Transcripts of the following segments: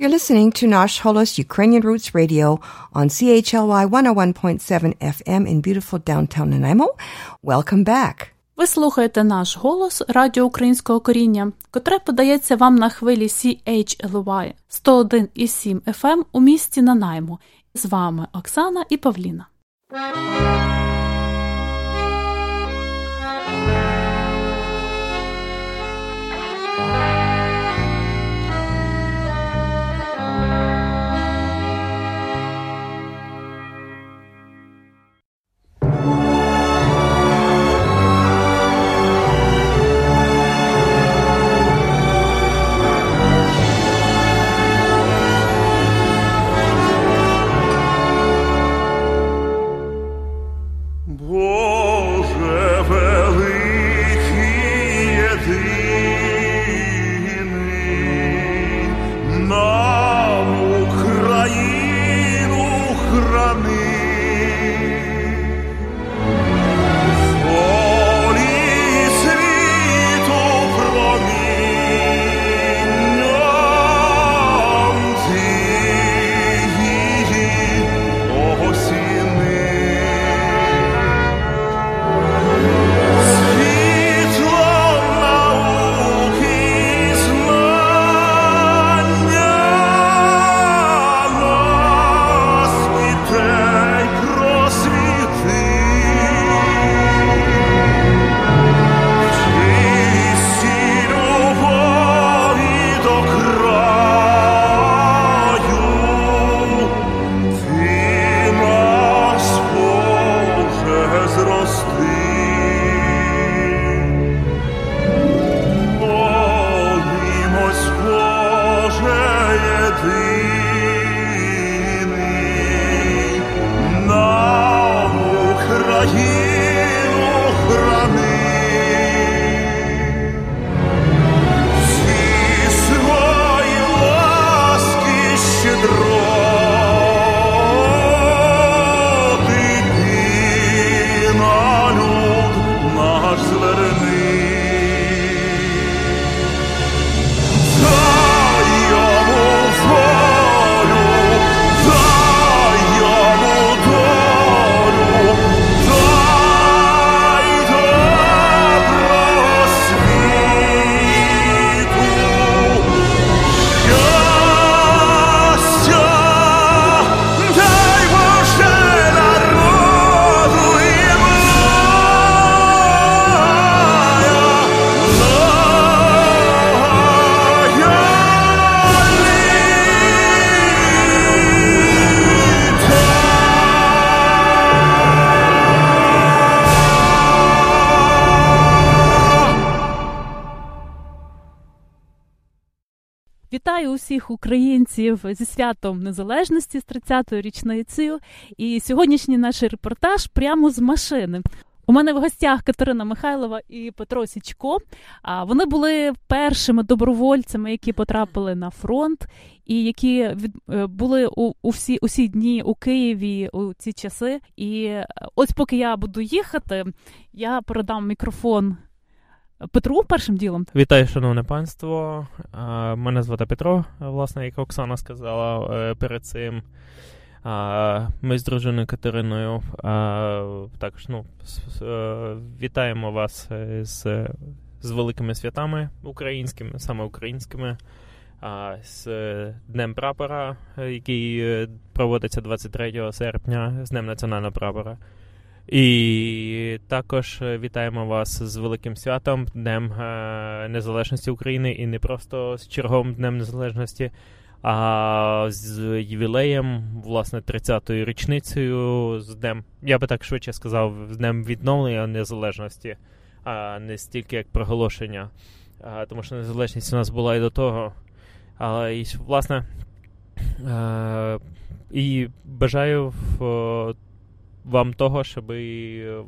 You're listening to Nash Holos Ukrainian Roots Radio on CHLY 101.7 FM in beautiful downtown Nanaimo. Welcome back. Ви слухаєте наш голос Радіо Українського коріння, котре подається вам на хвилі CHLY 101,7 FM у місті Нанаймо. З вами Оксана і Павліна. Українців зі святом незалежності з 30-ю річницею. І сьогоднішній наш репортаж прямо з машини. У мене в гостях Катерина Михайлова і Петро Січко. А вони були першими добровольцями, які потрапили на фронт, і які від е, були у, у всі усі дні у Києві у ці часи. І ось поки я буду їхати, я передам мікрофон Петру першим ділом. Вітаю, шановне панство. Мене звати Петро, власне, як Оксана сказала е, перед цим. Ми з дружиною Катериною також ну, е, вітаємо вас е, з з великими святами українськими, саме українськими, з Днем Прапора, який проводиться 23 серпня, з Днем Національного прапора. І також вітаємо вас з великим святом, Днем е, Незалежності України, і не просто з черговим Днем Незалежності, а з ювілеєм, власне, 30-ю річницею, з Днем, я би так швидше сказав, з Днем відновлення незалежності, а не стільки як проголошення. Тому що незалежність у нас була і до того. А, і, власне, е, і бажаю в вам того, щоб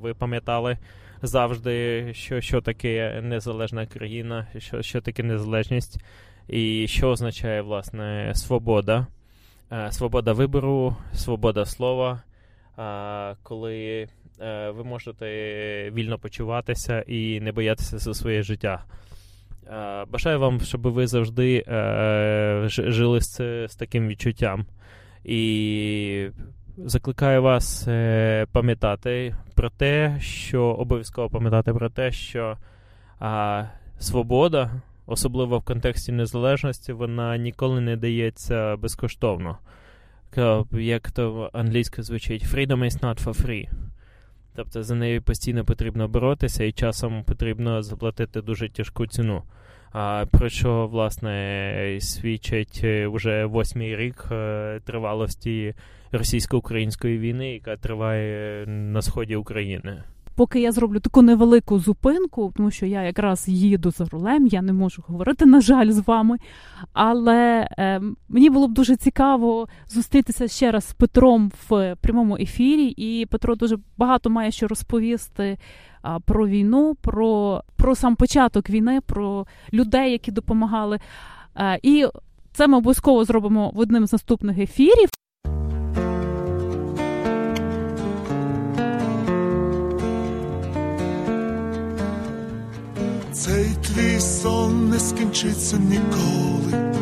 ви пам'ятали завжди, що що таке незалежна країна, що що таке незалежність, і що означає власне свобода, е, свобода вибору, свобода слова, коли е, ви можете вільно почуватися і не боятися за своє життя. Бажаю вам, щоб ви завжди жили з, з таким відчуттям. І закликаю вас пам'ятати про те, що обов'язково пам'ятати про те, що свобода, особливо в контексті незалежності, вона ніколи не дається безкоштовно. Як то англійською звучить, freedom is not for free. Тобто за нею постійно потрібно боротися, і часом потрібно заплатити дуже тяжку ціну. Про що, власне, свідчить вже восьмий рік тривалості російсько-української війни, яка триває на сході України поки я зроблю таку невелику зупинку, тому що я якраз їду за рулем, я не можу говорити, на жаль, з вами. Але е, мені було б дуже цікаво зустрітися ще раз з Петром в прямому ефірі. І Петро дуже багато має що розповісти про війну, про, про сам початок війни, про людей, які допомагали. І це ми обов'язково зробимо в одним з наступних ефірів. Цей твій сон не скінчиться ніколи,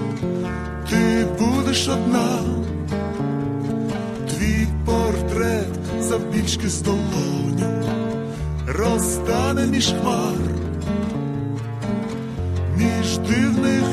ти будеш одна, твій портрет завбільшки з долоню rozdanym niż chmar, niż dywnych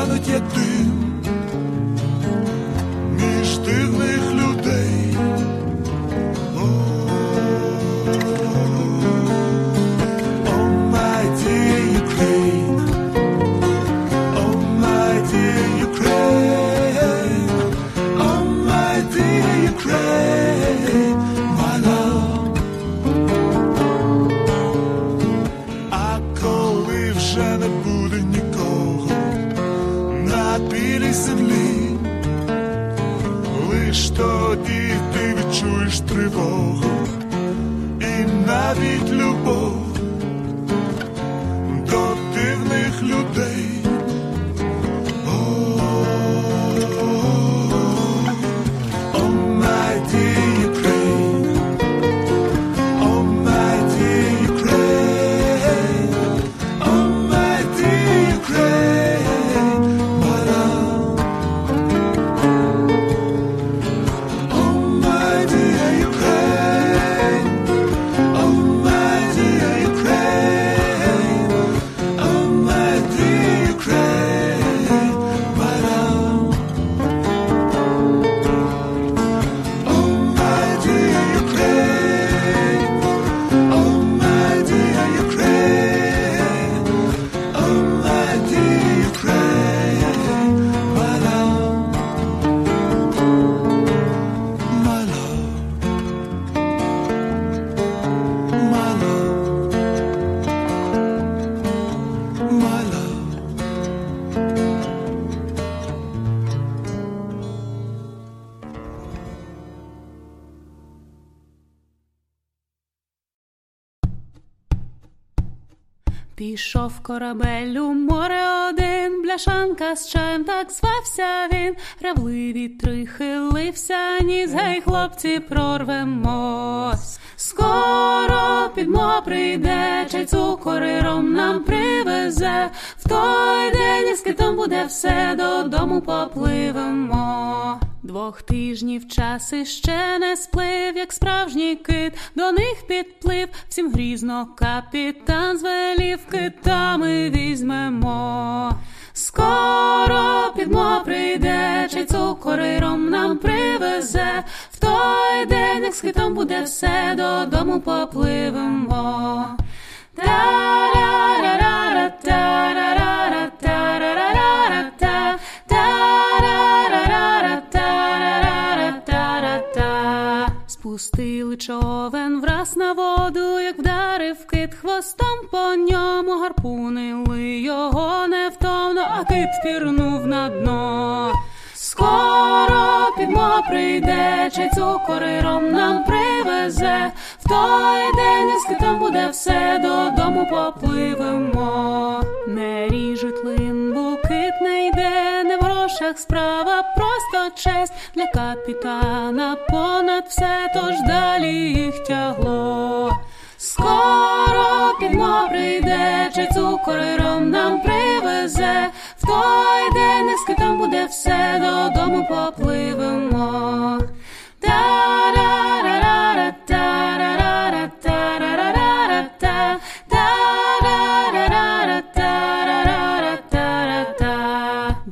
розтануть як Пішов корабель у море один, бляшанка з чаєм так звався він, Гравливі вітри хилився, ніс, гей, хлопці, прорвемось. Скоро підмо прийде, чай цукориром нам привезе. В той день з китом буде все, додому попливемо. Двох тижнів час іще не сплив, як справжній кит, до них підплив, всім грізно капітан звелів китами візьмемо. Скоро підмо прийде, чай цукориром нам привезе. В той день, як з китом буде все, додому попливемо. Та-ра-ра-ра-ра, та-ра-ра-ра, та-ра-ра-ра, Спустили човен враз на воду, як вдарив кит хвостом по ньому гарпунили його невтомно, а кит пірнув на дно. Скоро підмога прийде, чи цукориром нам привезе. В той день з китом буде все, додому попливемо. Не ріжуть линбу, кит не йде, не в грошах справа, просто честь для капітана понад все, тож далі їх тягло. Скоро підмога прийде, чи цукориром нам привезе. В той день з китом буде все, додому попливемо. Та-ра-ра-ра-ра,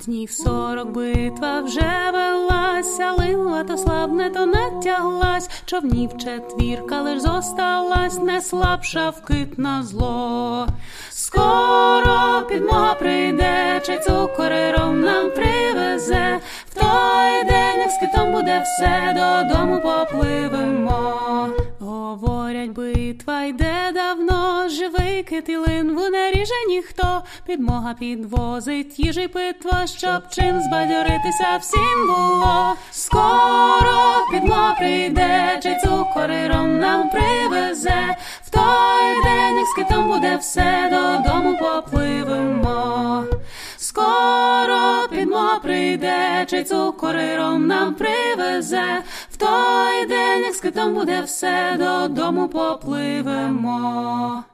Днів сорок битва вже велася, лила то слабне, то натяглась, човнів четвірка лиш зосталась, не слабша вкит на зло. Скоро підмога прийде, чи цукориром нам привезе. В той день з китом буде все, додому попливемо. Говорять, битва йде давно, живий кит і линву не ріже ніхто. Підмога підвозить їжі питво, щоб чим збадьоритися всім було. Скоро підмога прийде, чи цукориром нам привезе. В той день з китом буде все, додому попливемо. Скоро підмо прийде, чи цукориром нам привезе. В той день як з китом буде все, додому попливемо.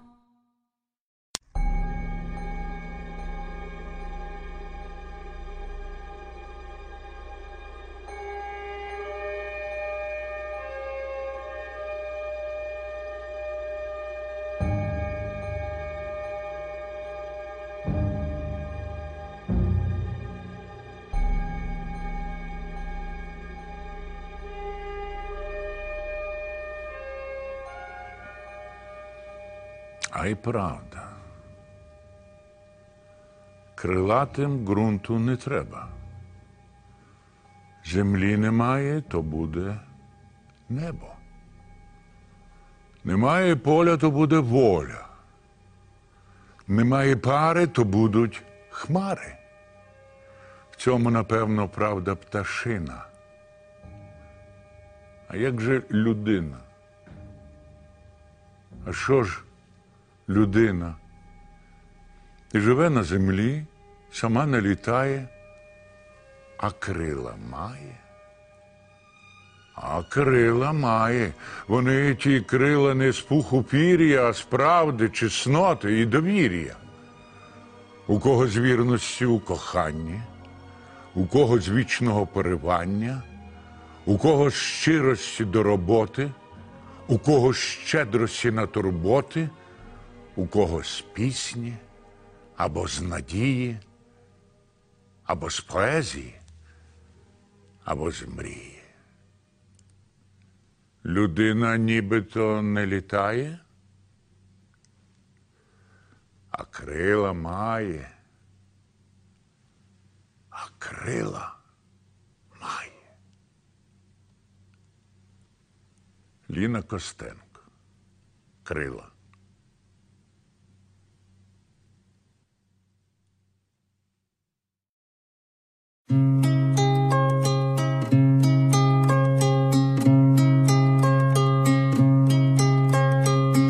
Правда. Крилатим ґрунту не треба. Землі немає, то буде небо. Немає поля, то буде воля. Немає пари, то будуть хмари. В цьому, напевно, правда пташина. А як же людина? А що ж людина? І живе на землі, сама не літає, а крила має. А крила має. Вони ті крила не з пуху пір'я, а з правди, чесноти і довір'я. У кого з вірності у коханні, у кого з вічного поривання, у кого з щирості до роботи, у кого з щедрості на турботи, у кого з пісні, або з надії, або з поезії, або з мрії. Людина нібито не літає, а крила має, а крила має. Ліна Костенко. Крила.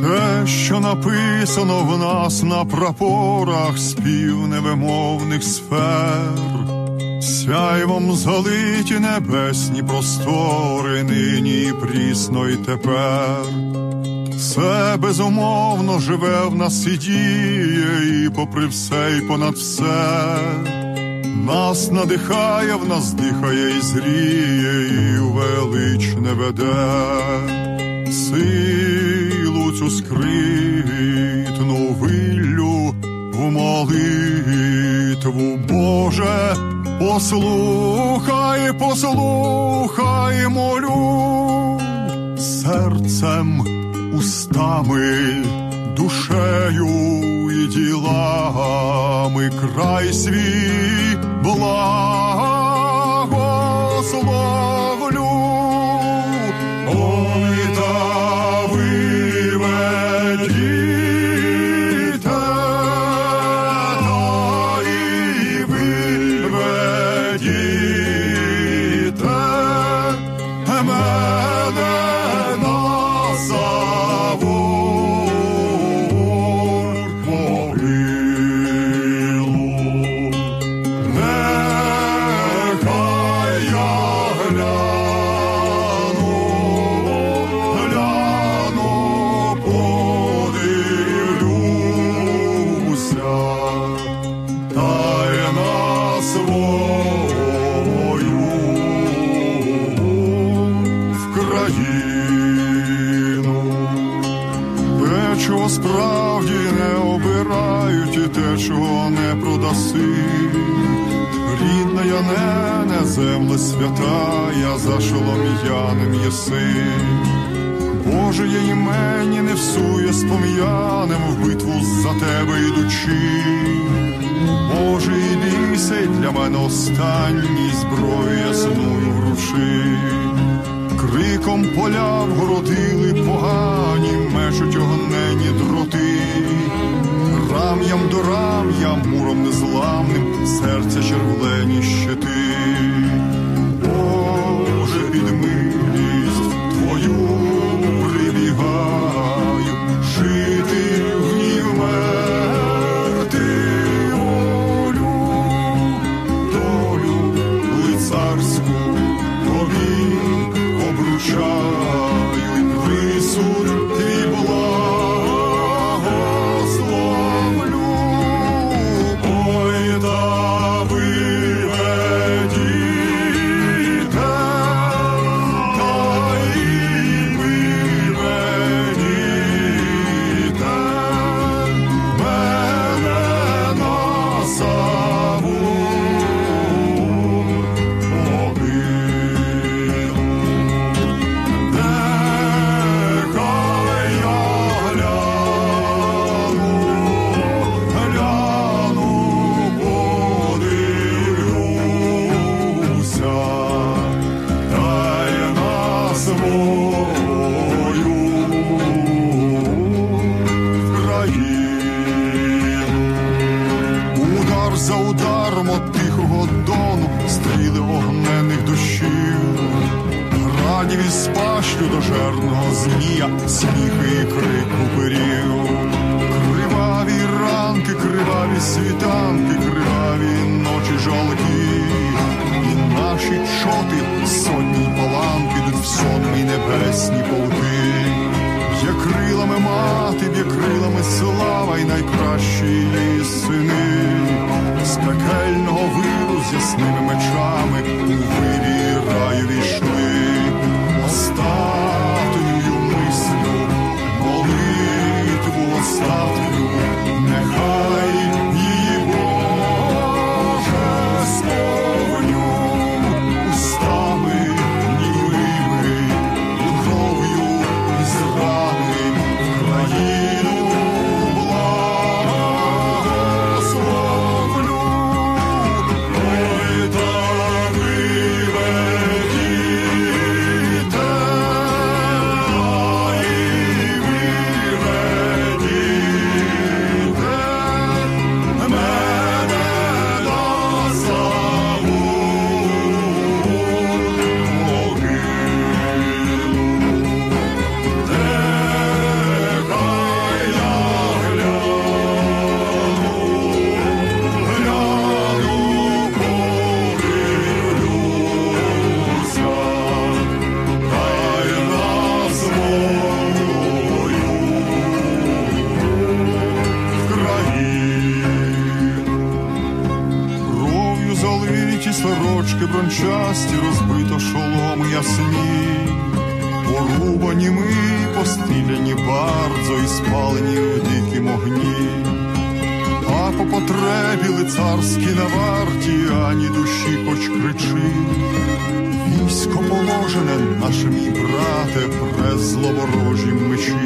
Те, що написано в нас на прапорах спів невимовних сфер, сяйвом залиті небесні простори, нині прісно й тепер. Все безумовно живе в нас і діє, і попри все, і понад все. Нас надихає, в нас дихає і зріє, і у величне веде. Силу цю скритну виллю в молитву Боже, послухай, послухай, молю. Серцем, устами, душею і ділами край свій благословлю. душі, може, і для мене останній зброї. кращі її сини, з виру з ясними мечами у вирі раю війшли. Царські царський на варті, ані душі хоч кричи. Військо положене, нашим і брате, пре зловорожі мечі.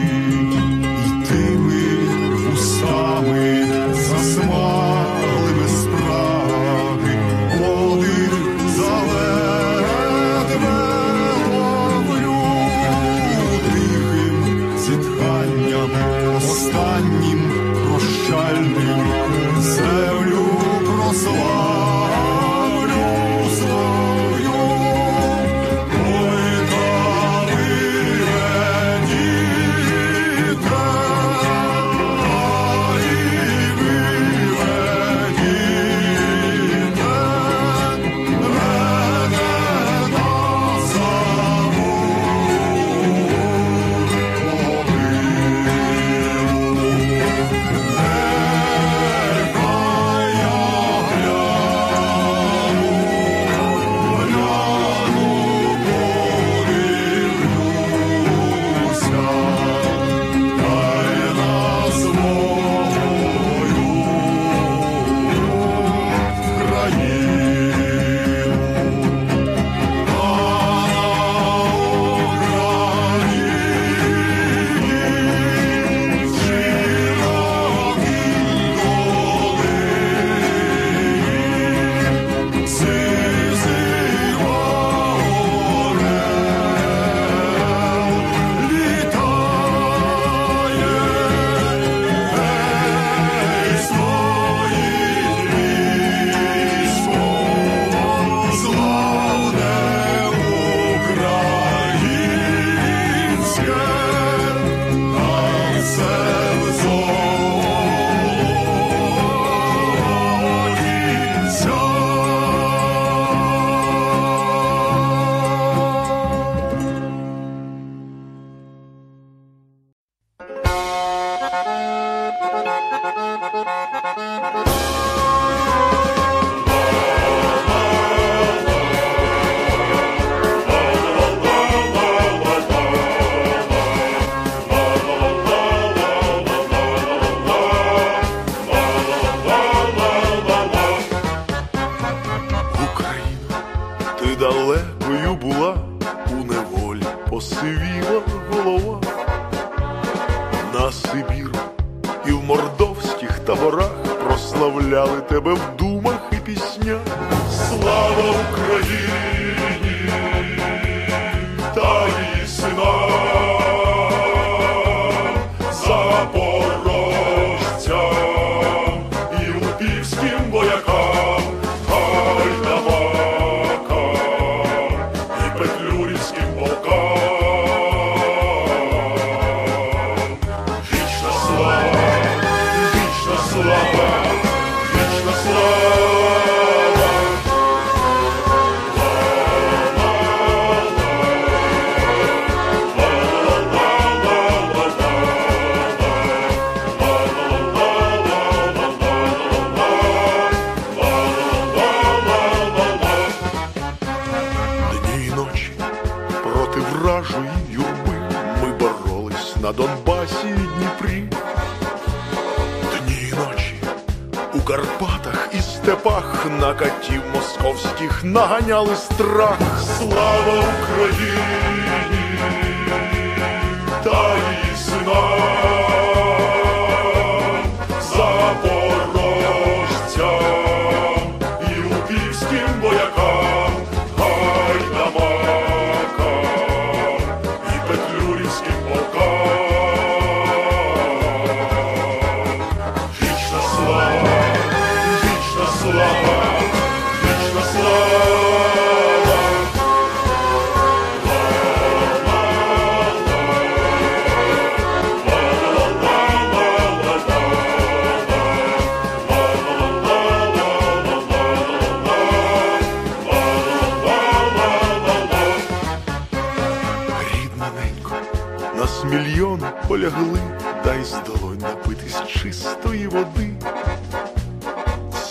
Наганяли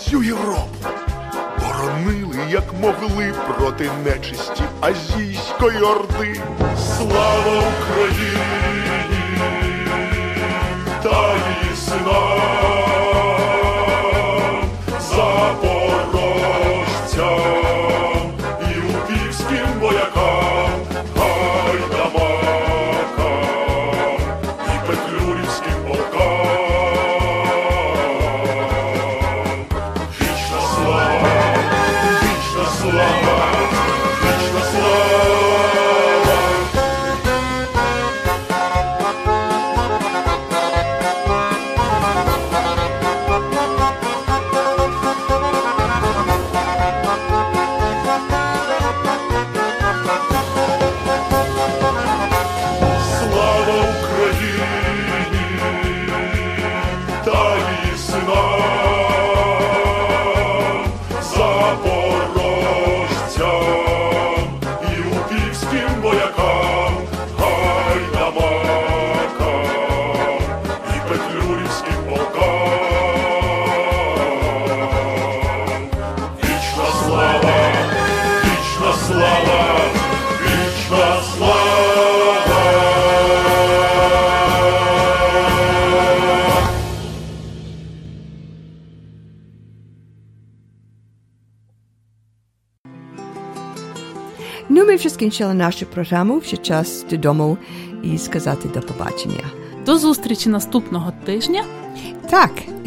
Всю Європу боронили, як могли, проти нечисті азійської орди. Слава Україні та її синам, Скінчили нашу програму, вже час додому і сказати до побачення. До зустрічі наступного тижня. Tak,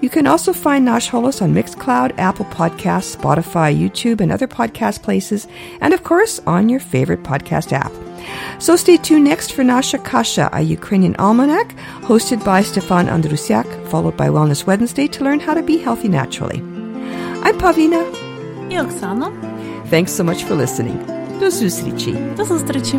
You can also find Nosh Holos on Mixcloud, Apple Podcasts, Spotify, YouTube, and other podcast places, and of course on your favorite podcast app. So stay tuned next for Nasha Kasha, a Ukrainian almanac hosted by Stefan Andrusiak, followed by Wellness Wednesday to learn how to be healthy naturally. I'm Pavlina. І Оксана. Thanks so much for listening. До зустрічі. До зустрічі.